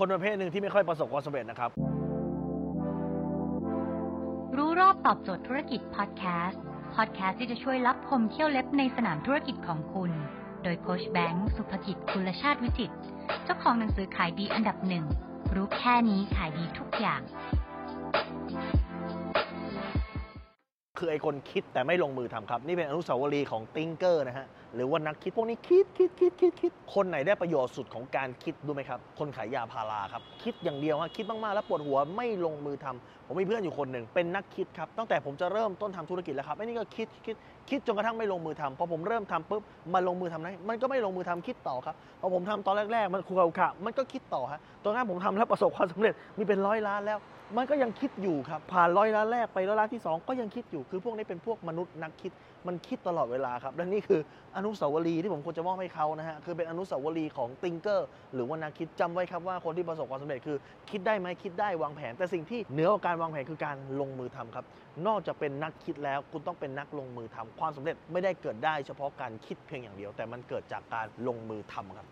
คนประเภทหนึ่งที่ไม่ค่อยประสบความสำเร็จนะครับ รู้รอบตอบโจทย์ธุรกิจพอดแคสต์พอดแคสต์ที่จะช่วยลับคมเขี้ยวเล็บในสนามธุรกิจของคุณ โดยโค้ชแบงค์สุภกิจคุณชาติวิจิตรเจ้าของหนังสือขายดีอันดับหนึ่งรู้แค่นี้ขายดีทุกอย่าง คือไอ้คนคิดแต่ไม่ลงมือทำครับ นี่เป็นอนุสาวรีย์ของ thinker นะฮะ หรือว่านักคิดพวกนี้คิดคิดคิดคิดคิดคนไหนได้ประโยชน์สุดของการคิดดูไหมครับ คนขายยาพาราครับ คิดอย่างเดียวฮะคิดมากๆแล้วปวดหัวไม่ลงมือทำผมมีเพื่อนอยู่คนหนึ่งเป็นนักคิดครับตั้งแต่ผมจะเริ่มต้นทำธุรกิจแล้วครับไอ้นี่ก็คิดคิดคิดจนกระทั่งไม่ลงมือทำพอผมเริ่มทำปุ๊บมาลงมือทำนะมันก็ไม่ลงมือทำคิดต่อครับพอผมทำตอนแรกๆ มันคุกคุกะมันก็คิดต่อฮะตอนนั้นผมทำแล้วประสบความสำเร็จมีเป็นร้อยล้านแล้ว มันก็ยังคิดอยู่ครับผ่านร้อยล้านแรกไปร้อยล้านที่ 2 ก็ยังคิดอยู่คือพวกนี้เป็นพวกมนุษย์นักคิดมันคิดตลอดเวลาครับ และนี่คืออนุสาวรีย์ที่ผมควรจะมอบให้เขานะฮะคือเป็นอนุสาวรีย์ของติงเกอร์หรือว่านักคิดจำไว้ครับว่าคนที่ประสบความสำเร็จคือ คิดได้ไหมคิดได้วางแผน แต่สิ่งที่เหนือกว่าการวางแผนคือการลงมือทำครับ นอกจากเป็นนักคิดแล้วคุณต้องเป็นนักลงมือทำความสำเร็จไม่ได้เกิดได้เฉพาะการคิดเพียงอย่างเดียว แต่มันเกิดจากการลงมือทำครับ